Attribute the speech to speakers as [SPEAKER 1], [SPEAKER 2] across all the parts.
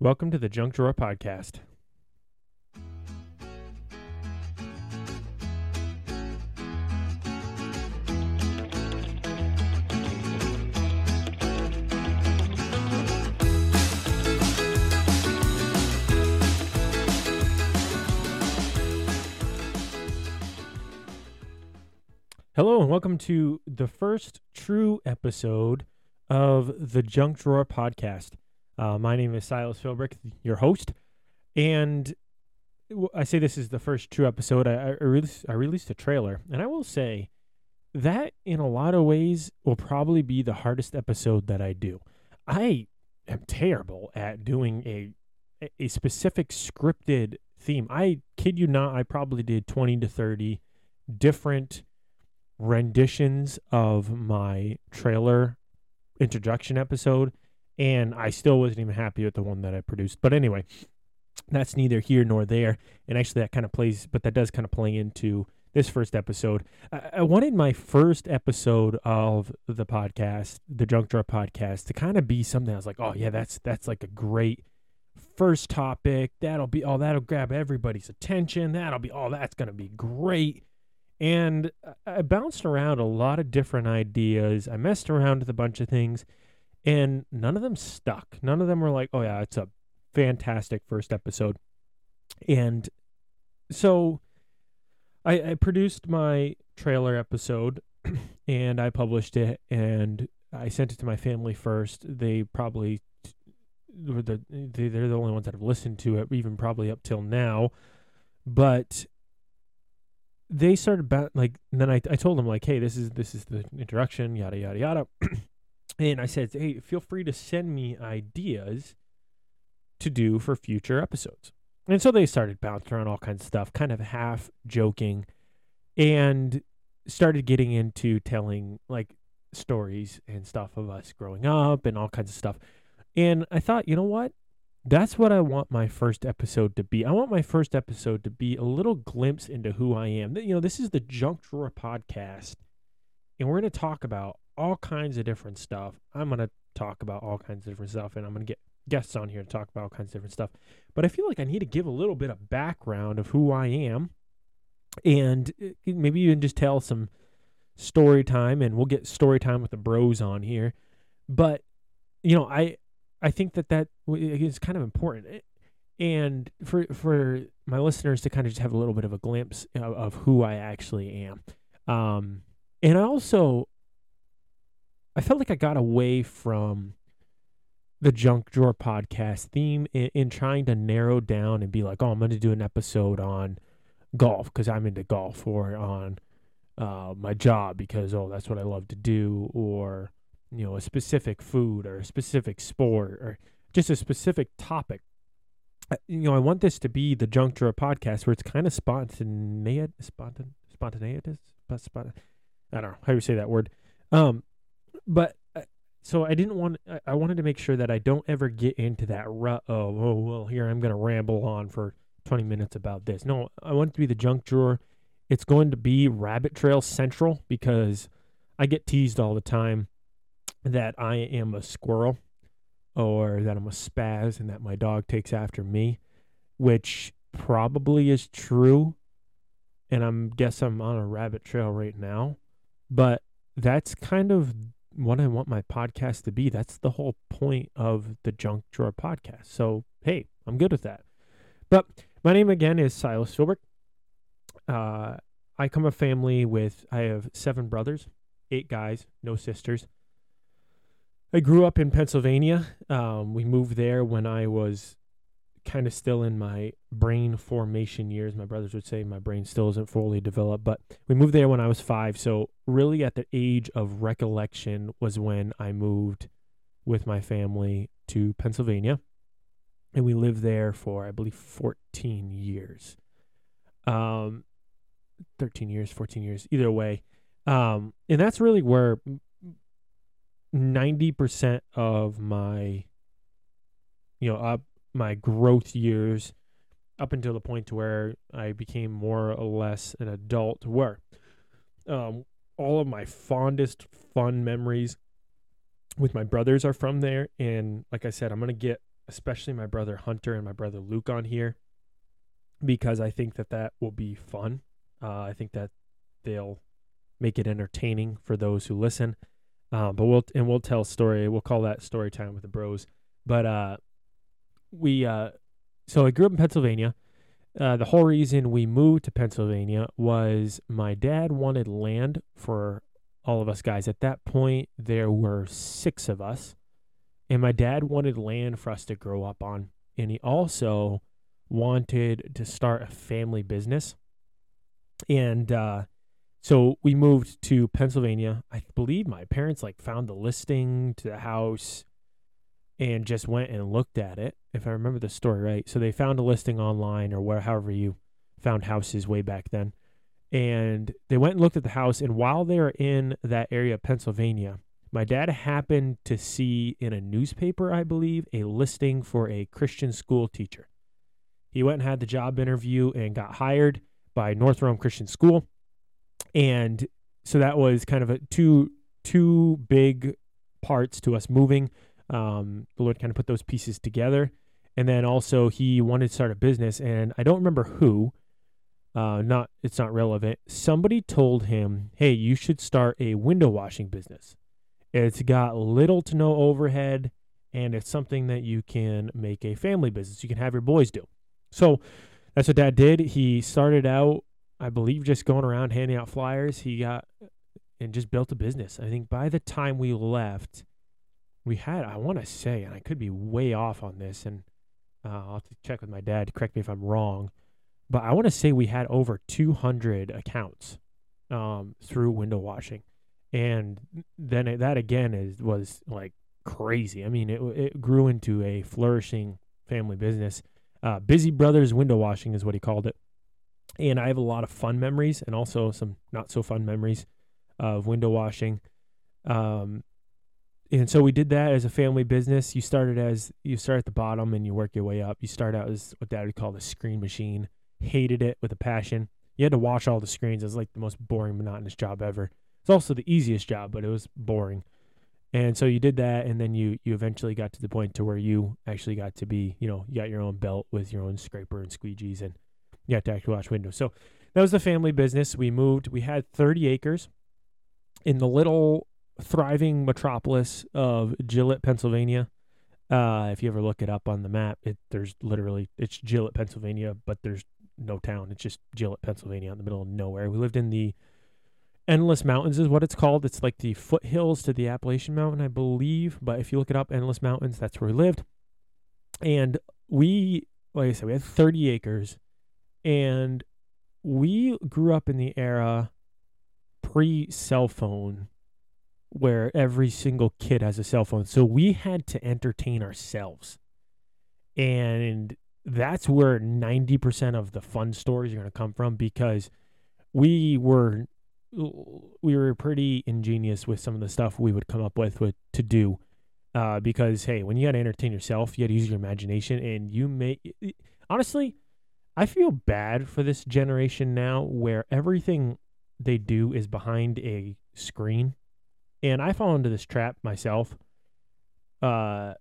[SPEAKER 1] Welcome to the Junk Drawer Podcast. Hello, and welcome to the first true episode of the Junk Drawer Podcast. Uh, my name is Silas Philbrick, your host, and I say this is the first true episode. I, I, released, I released a trailer, and I will say that in a lot of ways will probably be the hardest episode that I do. I am terrible at doing a a specific scripted theme. I kid you not, I probably did 20 to 30 different renditions of my trailer introduction episode, and I still wasn't even happy with the one that I produced. But anyway, that's neither here nor there. And actually, that kind of plays, but that does kind of play into this first episode. I, I wanted my first episode of the podcast, the Junk Drawer podcast, to kind of be something I was like, oh yeah, that's that's like a great first topic. That'll be oh, that'll grab everybody's attention. That'll be oh, that's gonna be great. And I bounced around a lot of different ideas. I messed around with a bunch of things, and none of them stuck. None of them were like, oh, yeah, it's a fantastic first episode. And so I, I produced my trailer episode and I published it and I sent it to my family first. They probably were the they're the only ones that have listened to it, even probably up till now. But they started like and then I, I told them like hey this is this is the introduction yada yada yada and i said hey feel free to send me ideas to do for future episodes and so they started bouncing around all kinds of stuff kind of half joking and started getting into telling like stories and stuff of us growing up and all kinds of stuff and i thought you know what that's what I want my first episode to be. I want my first episode to be a little glimpse into who I am. You know, this is the Junk Drawer podcast, and we're going to talk about all kinds of different stuff. I'm going to talk about all kinds of different stuff, and I'm going to get guests on here to talk about all kinds of different stuff. But I feel like I need to give a little bit of background of who I am, and uh, maybe even just tell some story time, and we'll get story time with the bros on here. But you know, I I think that that is kind of important. And for for my listeners to kind of just have a little bit of a glimpse of, of who I actually am. Um, and I also I felt like I got away from the junk drawer podcast theme in, in trying to narrow down and be like, oh, I'm going to do an episode on golf because I'm into golf, or on uh, my job because oh, that's what I love to do, or you know, a specific food or a specific sport or just a specific topic. You know, I want this to be the Junk Drawer podcast where it's kind of spontaneous, spontan, spontaneous, but spont- I don't know how you say that word. Um, but uh, so I didn't want, I wanted to make sure that I don't ever get into that rut of, oh, well, here I'm going to ramble on for 20 minutes about this. No, I want it to be the Junk Drawer. It's going to be Rabbit Trail Central because I get teased all the time that I am a squirrel or that I'm a spaz and that my dog takes after me, which probably is true. And I'm guess I'm on a rabbit trail right now, but that's kind of what I want my podcast to be. That's the whole point of the Junk Drawer podcast. So, hey, I'm good with that. But my name again is Silas Philbrick. Uh, I come a family with, I have seven brothers, eight guys, no sisters. I grew up in Pennsylvania. Um, we moved there when I was kind of still in my brain formation years. My brothers would say my brain still isn't fully developed, but we moved there when I was five. So, really, at the age of recollection was when I moved with my family to Pennsylvania. And we lived there for, I believe, 14 years. Um, 13 years, 14 years, either way. Um, and that's really where 90% of my you know up my growth years up until the point to where I became more or less an adult were um, all of my fondest fun memories with my brothers are from there and like I said I'm going to get especially my brother Hunter and my brother Luke on here because I think that that will be fun. Uh, I think that they'll make it entertaining for those who listen. Um, but we'll and we'll tell story. We'll call that story time with the bros. But uh, we uh, so I grew up in Pennsylvania. Uh, the whole reason we moved to Pennsylvania was my dad wanted land for all of us guys. At that point, there were six of us, and my dad wanted land for us to grow up on. And he also wanted to start a family business. And uh, so we moved to Pennsylvania. I believe my parents like found the listing to the house and just went and looked at it, if I remember the story right. So they found a listing online or where however you found houses way back then. And they went and looked at the house and while they were in that area of Pennsylvania, my dad happened to see in a newspaper, I believe, a listing for a Christian school teacher. He went and had the job interview and got hired by North Rome Christian School. And so that was kind of a two two big parts to us moving. Um, the Lord kind of put those pieces together. And then also he wanted to start a business and I don't remember who, uh, not it's not relevant. Somebody told him, "Hey, you should start a window washing business. It's got little to no overhead, and it's something that you can make a family business. You can have your boys do." So that's what Dad did. He started out, I believe, just going around handing out flyers. He got and just built a business. I think by the time we left, we had I want to say, and I could be way off on this, and uh, I'll have to check with my dad. to Correct me if I'm wrong, but I want to say we had over 200 accounts um, through window washing, and then it, that again is was like crazy. I mean, it it grew into a flourishing family business. Uh, Busy Brothers Window Washing is what he called it. And I have a lot of fun memories and also some not so fun memories of window washing. Um, and so we did that as a family business. You started as you start at the bottom and you work your way up. You start out as what dad would call the screen machine. Hated it with a passion. You had to wash all the screens. It was like the most boring, monotonous job ever. It's also the easiest job, but it was boring. And so you did that, and then you you eventually got to the point to where you actually got to be, you know, you got your own belt with your own scraper and squeegees, and you had to actually wash windows. So that was the family business. We moved. We had 30 acres in the little thriving metropolis of Gillett, Pennsylvania. Uh, if you ever look it up on the map, it there's literally it's Gillett, Pennsylvania, but there's no town. It's just Gillett, Pennsylvania, in the middle of nowhere. We lived in the Endless Mountains is what it's called. It's like the foothills to the Appalachian Mountain, I believe. But if you look it up, Endless Mountains, that's where we lived. And we, like I said, we had 30 acres. And we grew up in the era pre cell phone where every single kid has a cell phone. So we had to entertain ourselves. And that's where 90% of the fun stories are going to come from because we were we were pretty ingenious with some of the stuff we would come up with, with to do. Uh, because hey, when you got to entertain yourself, you got to use your imagination, and you may honestly, I feel bad for this generation now, where everything they do is behind a screen, and I fall into this trap myself. Uh,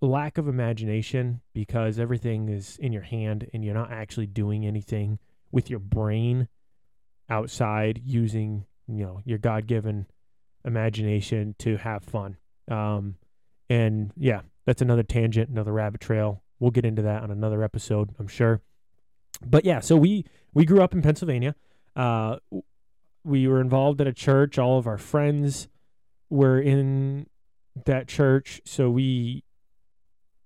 [SPEAKER 1] lack of imagination because everything is in your hand, and you're not actually doing anything with your brain outside using you know your god-given imagination to have fun. Um and yeah that's another tangent another rabbit trail. We'll get into that on another episode i'm sure. But yeah so we we grew up in pennsylvania. Uh we were involved at a church all of our friends were in that church so we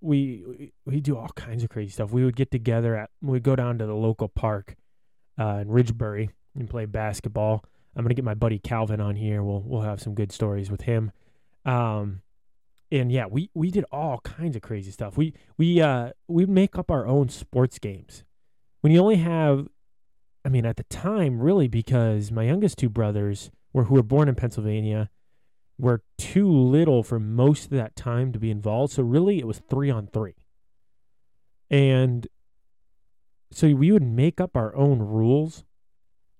[SPEAKER 1] we we do all kinds of crazy stuff we would get together at we'd go down to the local park uh, in ridgebury and play basketball. I'm gonna get my buddy Calvin on here. We'll we'll have some good stories with him. Um, and yeah, we we did all kinds of crazy stuff. We we uh we make up our own sports games. When you only have, I mean, at the time, really, because my youngest two brothers were who were born in Pennsylvania, were too little for most of that time to be involved. So really, it was three on three. And so we would make up our own rules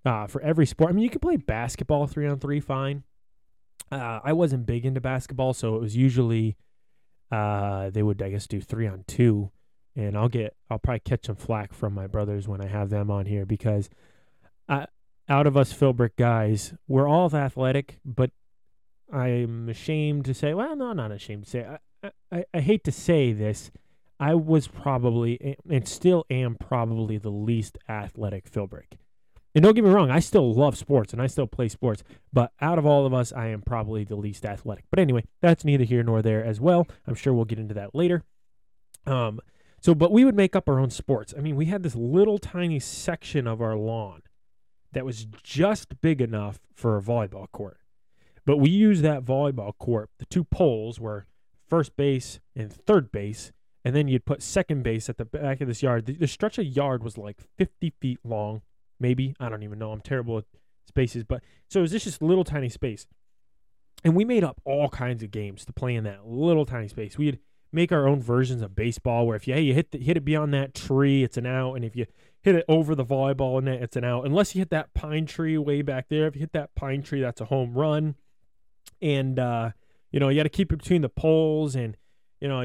[SPEAKER 1] uh, for every sport. I mean, you could play basketball three on three fine. Uh, I wasn't big into basketball, so it was usually uh, they would I guess do three on two, and I'll get I'll probably catch some flack from my brothers when I have them on here because, I, out of us Philbrick guys, we're all athletic, but I'm ashamed to say. Well, no, not ashamed to say. I, I, I hate to say this. I was probably and still am probably the least athletic Philbrick. And don't get me wrong, I still love sports and I still play sports, but out of all of us, I am probably the least athletic. But anyway, that's neither here nor there as well. I'm sure we'll get into that later. Um, so, but we would make up our own sports. I mean, we had this little tiny section of our lawn that was just big enough for a volleyball court. But we used that volleyball court. The two poles were first base and third base, and then you'd put second base at the back of this yard. The, the stretch of yard was like 50 feet long, maybe. I don't even know. I'm terrible at spaces, but so it was just this little tiny space. And we made up all kinds of games to play in that little tiny space. We'd make our own versions of baseball where if you, hey, you hit the, hit it beyond that tree, it's an out, and if you hit it over the volleyball net, it's an out. Unless you hit that pine tree way back there, if you hit that pine tree, that's a home run. And uh, you know, you got to keep it between the poles, and you know,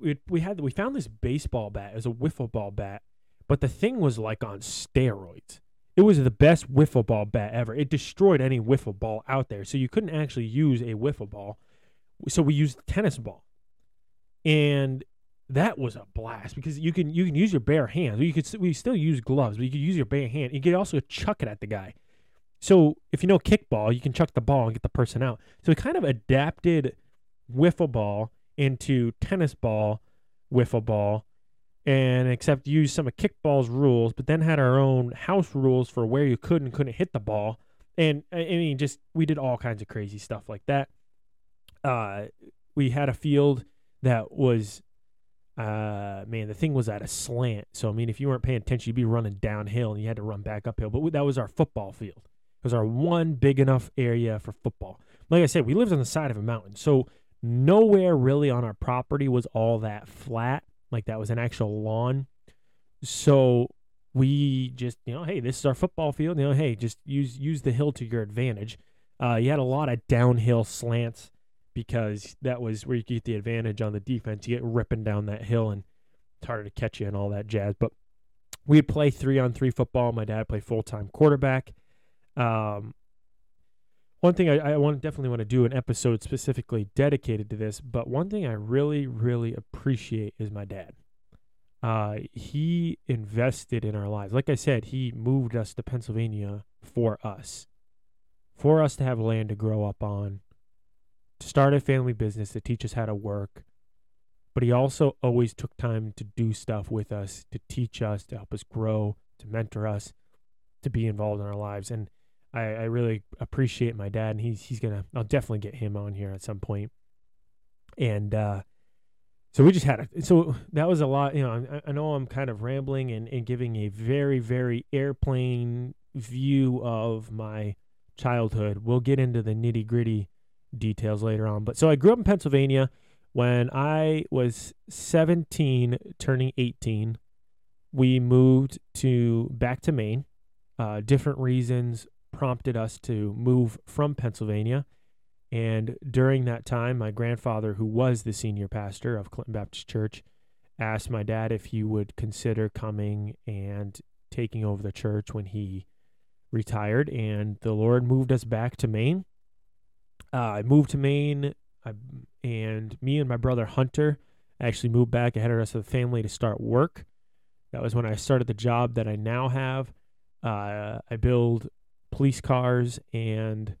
[SPEAKER 1] we we had we found this baseball bat. It was a wiffle ball bat, but the thing was like on steroids. It was the best wiffle ball bat ever. It destroyed any wiffle ball out there, so you couldn't actually use a wiffle ball. So we used tennis ball and that was a blast because you can you can use your bare hands. You could we still use gloves, but you could use your bare hand. You could also chuck it at the guy. So if you know kickball, you can chuck the ball and get the person out. So we kind of adapted wiffle ball into tennis ball, wiffle ball, and except use some of kickball's rules, but then had our own house rules for where you could and couldn't hit the ball. And I mean, just we did all kinds of crazy stuff like that. Uh, we had a field that was uh man the thing was at a slant. So i mean if you weren't paying attention you'd be running downhill and you had to run back uphill. But that was our football field. It was our one big enough area for football. Like i said we lived on the side of a mountain. So nowhere really on our property was all that flat like that was an actual lawn. So we just you know hey this is our football field. You know hey just use use the hill to your advantage. Uh, you had a lot of downhill slants because that was where you get the advantage on the defense. You get ripping down that hill and it's harder to catch you and all that jazz. But we'd play three on three football. My dad played full time quarterback. Um, one thing I, I want definitely want to do an episode specifically dedicated to this, but one thing I really, really appreciate is my dad. Uh, he invested in our lives. Like I said, he moved us to Pennsylvania for us, for us to have land to grow up on, to start a family business to teach us how to work. But he also always took time to do stuff with us, to teach us, to help us grow, to mentor us, to be involved in our lives. And I, I really appreciate my dad, and he's he's gonna. I'll definitely get him on here at some point. And uh, so we just had a so that was a lot. You know, I, I know I'm kind of rambling and, and giving a very very airplane view of my childhood. We'll get into the nitty gritty details later on. But so I grew up in Pennsylvania. When I was 17, turning 18, we moved to back to Maine. Uh, different reasons prompted us to move from Pennsylvania. And during that time, my grandfather, who was the senior pastor of Clinton Baptist Church, asked my dad if he would consider coming and taking over the church when he retired. And the Lord moved us back to Maine. Uh, I moved to Maine, I, and me and my brother Hunter actually moved back ahead of us of the family to start work. That was when I started the job that I now have. Uh, I build police cars and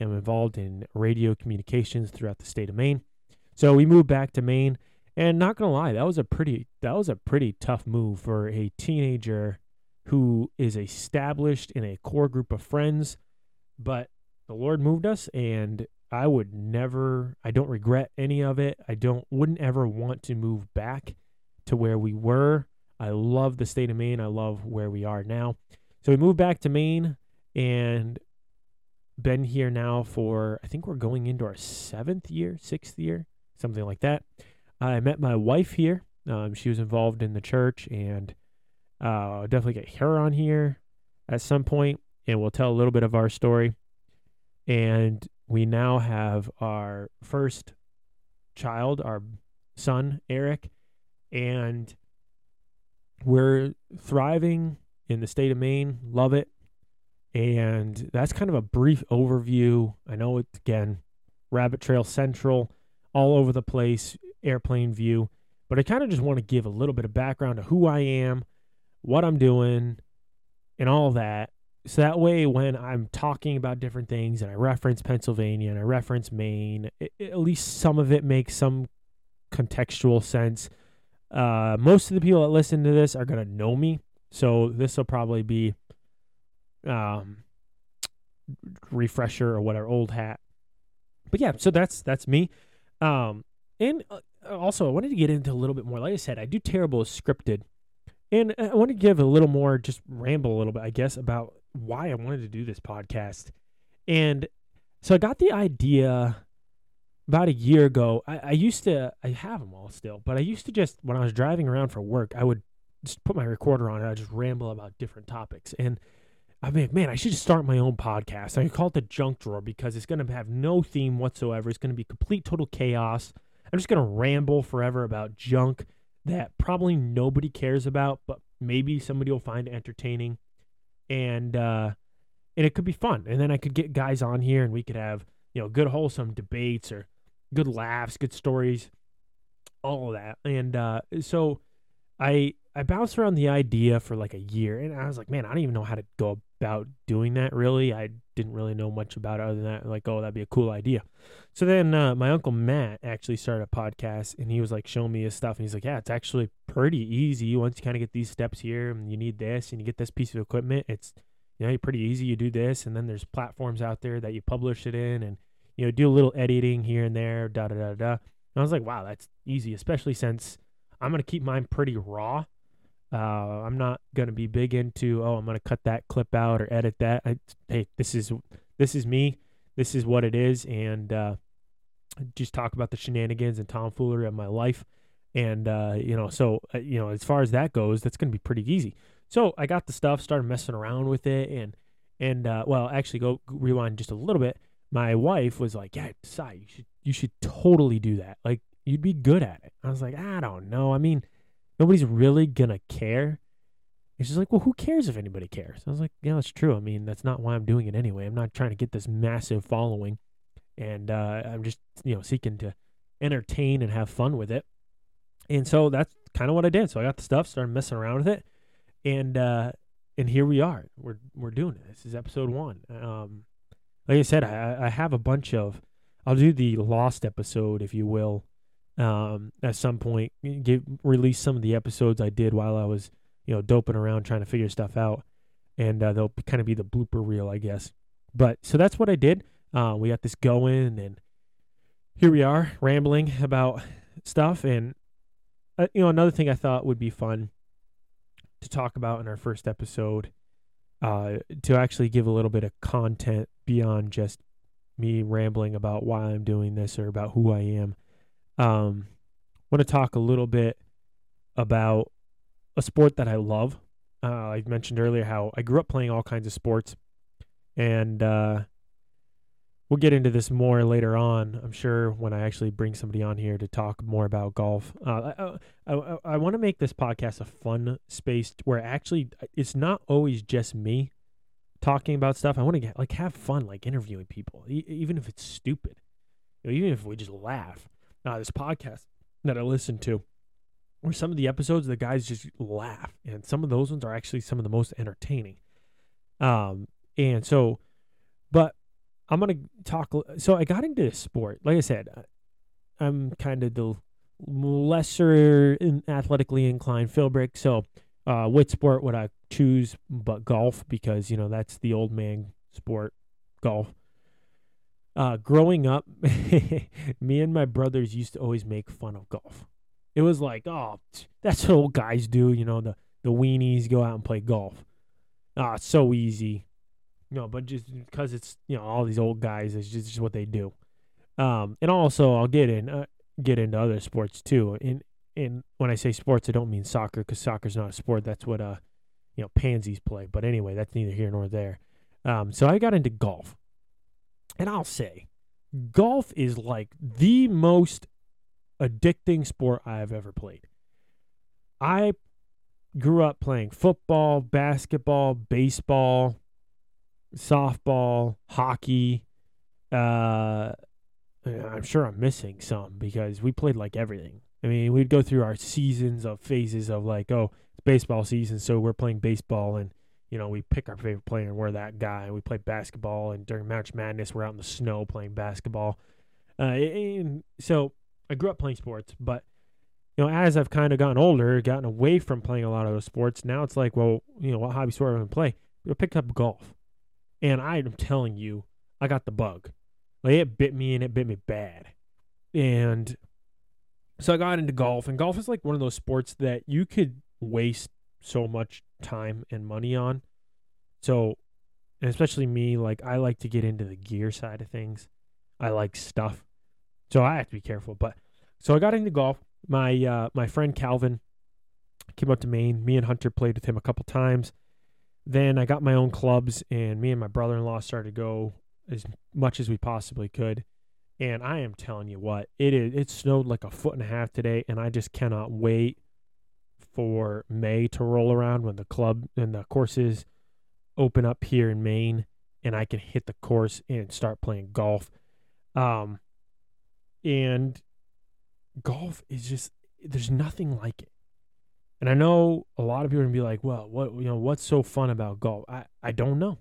[SPEAKER 1] am involved in radio communications throughout the state of Maine. So we moved back to Maine, and not gonna lie, that was a pretty that was a pretty tough move for a teenager who is established in a core group of friends, but the Lord moved us, and I would never, I don't regret any of it. I don't, wouldn't ever want to move back to where we were. I love the state of Maine. I love where we are now. So we moved back to Maine and been here now for, I think we're going into our seventh year, sixth year, something like that. I met my wife here. Um, she was involved in the church, and uh, I'll definitely get her on here at some point, and we'll tell a little bit of our story. And we now have our first child, our son, Eric, and we're thriving in the state of Maine. Love it. And that's kind of a brief overview. I know it's again Rabbit Trail Central, all over the place, airplane view. But I kind of just want to give a little bit of background to who I am, what I'm doing, and all that. So that way, when I'm talking about different things and I reference Pennsylvania and I reference Maine, it, at least some of it makes some contextual sense. Uh, most of the people that listen to this are going to know me. So this will probably be um, refresher or whatever, old hat. But yeah, so that's that's me. Um, and uh, also, I wanted to get into a little bit more. Like I said, I do terrible scripted, and I want to give a little more, just ramble a little bit, I guess, about why I wanted to do this podcast. And so I got the idea about a year ago. I, I used to, I have them all still, but I used to just, when I was driving around for work, I would just put my recorder on and I just ramble about different topics. And I'm like, man, I should just start my own podcast. I call it the Junk Drawer because it's going to have no theme whatsoever. It's going to be complete, total chaos. I'm just going to ramble forever about junk that probably nobody cares about, but maybe somebody will find entertaining and uh, and it could be fun. And then I could get guys on here, and we could have you know good wholesome debates or good laughs, good stories, all of that. And uh, so I I bounced around the idea for like a year, and I was like, man, I don't even know how to go about doing that. Really, I didn't really know much about it other than that. Like, oh, that'd be a cool idea. So then uh, my uncle Matt actually started a podcast, and he was like showing me his stuff, and he's like, yeah, it's actually pretty easy once you kind of get these steps here, and you need this, and you get this piece of equipment. It's you know pretty easy. You do this, and then there's platforms out there that you publish it in, and you know do a little editing here and there, da da da da. And I was like, wow, that's easy, especially since I'm gonna keep mine pretty raw. Uh, I'm not gonna be big into oh I'm gonna cut that clip out or edit that. I, hey, this is this is me. This is what it is, and uh, just talk about the shenanigans and tomfoolery of my life. And uh, you know, so uh, you know, as far as that goes, that's gonna be pretty easy. So I got the stuff, started messing around with it, and and uh, well, actually, go rewind just a little bit. My wife was like, "Yeah, Sai, you should you should totally do that. Like, you'd be good at it." I was like, "I don't know. I mean." Nobody's really gonna care. And she's like, well, who cares if anybody cares? I was like, yeah, that's true. I mean, that's not why I'm doing it anyway. I'm not trying to get this massive following, and uh, I'm just you know seeking to entertain and have fun with it. And so that's kind of what I did. So I got the stuff, started messing around with it, and uh, and here we are. We're we're doing it. This is episode one. Um, like I said, I I have a bunch of. I'll do the lost episode, if you will, um, at some point give release some of the episodes I did while I was you know doping around trying to figure stuff out, and uh, they'll kind of be the blooper reel, I guess. But so that's what I did. Uh, we got this going, and here we are rambling about stuff. And uh, you know, another thing I thought would be fun to talk about in our first episode, uh, to actually give a little bit of content beyond just me rambling about why I'm doing this or about who I am. Um, want to talk a little bit about a sport that I love. Uh, I mentioned earlier how I grew up playing all kinds of sports, and uh, we'll get into this more later on. I'm sure when I actually bring somebody on here to talk more about golf. Uh, I, I, I want to make this podcast a fun space where actually it's not always just me talking about stuff. I want to get like have fun, like interviewing people, e- even if it's stupid, even if we just laugh uh, this podcast that I listen to, where some of the episodes the guys just laugh, and some of those ones are actually some of the most entertaining. Um, and so, but I'm gonna talk. So I got into this sport. Like I said, I'm kind of the lesser in athletically inclined Philbrick. So, uh, which sport would I choose but golf? Because you know that's the old man sport, golf uh, growing up, me and my brothers used to always make fun of golf. It was like, oh, that's what old guys do. You know, the, the weenies go out and play golf. Ah, it's so easy. No, but just because it's you know all these old guys, it's just, just what they do. Um, and also I'll get in uh, get into other sports too. And and when I say sports, I don't mean soccer because soccer's not a sport. That's what uh you know pansies play. But anyway, that's neither here nor there. Um, so I got into golf and I'll say, golf is like the most addicting sport I've ever played. I grew up playing football, basketball, baseball, softball, hockey. Uh, I'm sure I'm missing some because we played like everything. I mean, we'd go through our seasons of phases of like, oh, it's baseball season, so we're playing baseball, and you know, we pick our favorite player and we're that guy. We play basketball, and during March Madness, we're out in the snow playing basketball. Uh, and so I grew up playing sports, but you know, as I've kind of gotten older, gotten away from playing a lot of those sports, now it's like, well, you know, what hobby sport am I going to play? I picked up golf. And I'm telling you, I got the bug. Like it bit me and it bit me bad. And so I got into golf, and golf is like one of those sports that you could waste so much time and money on. So, and especially me, like I like to get into the gear side of things. I like stuff. So I have to be careful. But so I got into golf. My uh, my friend Calvin came out to Maine. Me and Hunter played with him a couple times. Then I got my own clubs, and me and my brother in law started to go as much as we possibly could. And I am telling you what, it is. It snowed like a foot and a half today, and I just cannot wait for May to roll around when the club and the courses open up here in Maine, and I can hit the course and start playing golf. Um, and golf is just there's nothing like it. And I know a lot of people are gonna be like, "Well, what you know, what's so fun about golf?" I I don't know.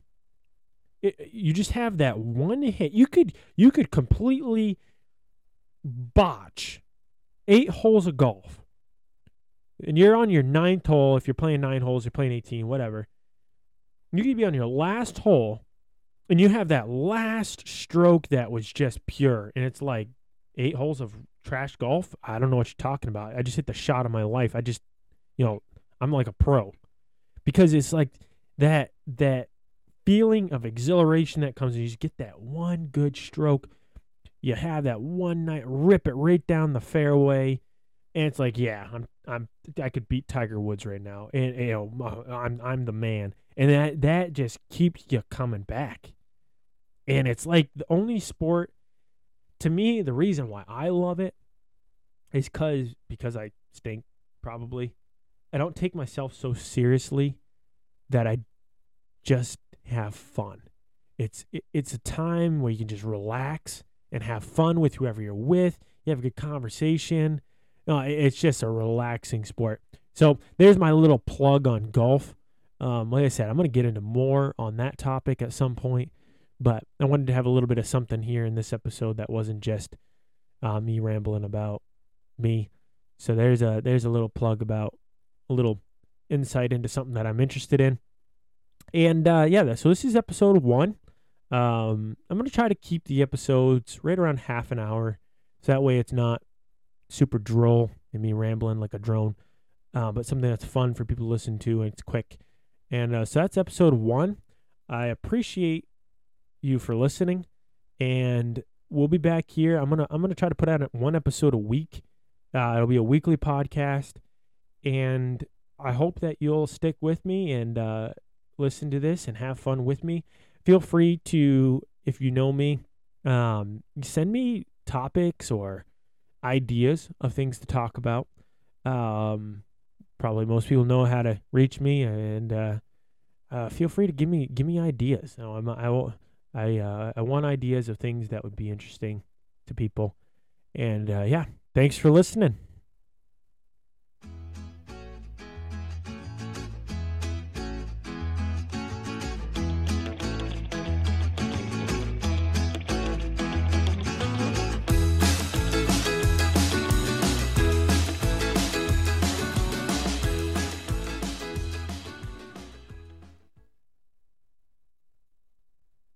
[SPEAKER 1] It, you just have that one hit. You could you could completely botch eight holes of golf, and you're on your ninth hole. If you're playing nine holes, you're playing eighteen, whatever. You could be on your last hole, and you have that last stroke that was just pure, and it's like eight holes of trash golf. I don't know what you're talking about. I just hit the shot of my life. I just you know, I'm like a pro because it's like that that feeling of exhilaration that comes and you just get that one good stroke. You have that one night rip it right down the fairway, and it's like, yeah, I'm I'm I could beat Tiger Woods right now, and you know I'm I'm the man, and that that just keeps you coming back, and it's like the only sport. To me, the reason why I love it is because because I stink probably I don't take myself so seriously that I just have fun. It's it, it's a time where you can just relax and have fun with whoever you're with. You have a good conversation. No, it's just a relaxing sport. So there's my little plug on golf. Um, like I said, I'm going to get into more on that topic at some point, but I wanted to have a little bit of something here in this episode that wasn't just uh, me rambling about me. So there's a there's a little plug about a little insight into something that I'm interested in. And uh, yeah, so this is episode one. Um, I'm going to try to keep the episodes right around half an hour. So that way it's not super droll and me rambling like a drone, uh, but something that's fun for people to listen to and it's quick. And uh, so that's episode one. I appreciate you for listening, and we'll be back here. I'm gonna I'm gonna try to put out one episode a week. Uh, it'll be a weekly podcast, and I hope that you'll stick with me and uh, listen to this and have fun with me. Feel free to, if you know me, um, send me topics or ideas of things to talk about. Um, probably most people know how to reach me, and uh, uh, feel free to give me give me ideas. Know, I'm, I I uh, I want ideas of things that would be interesting to people, and uh, yeah, thanks for listening.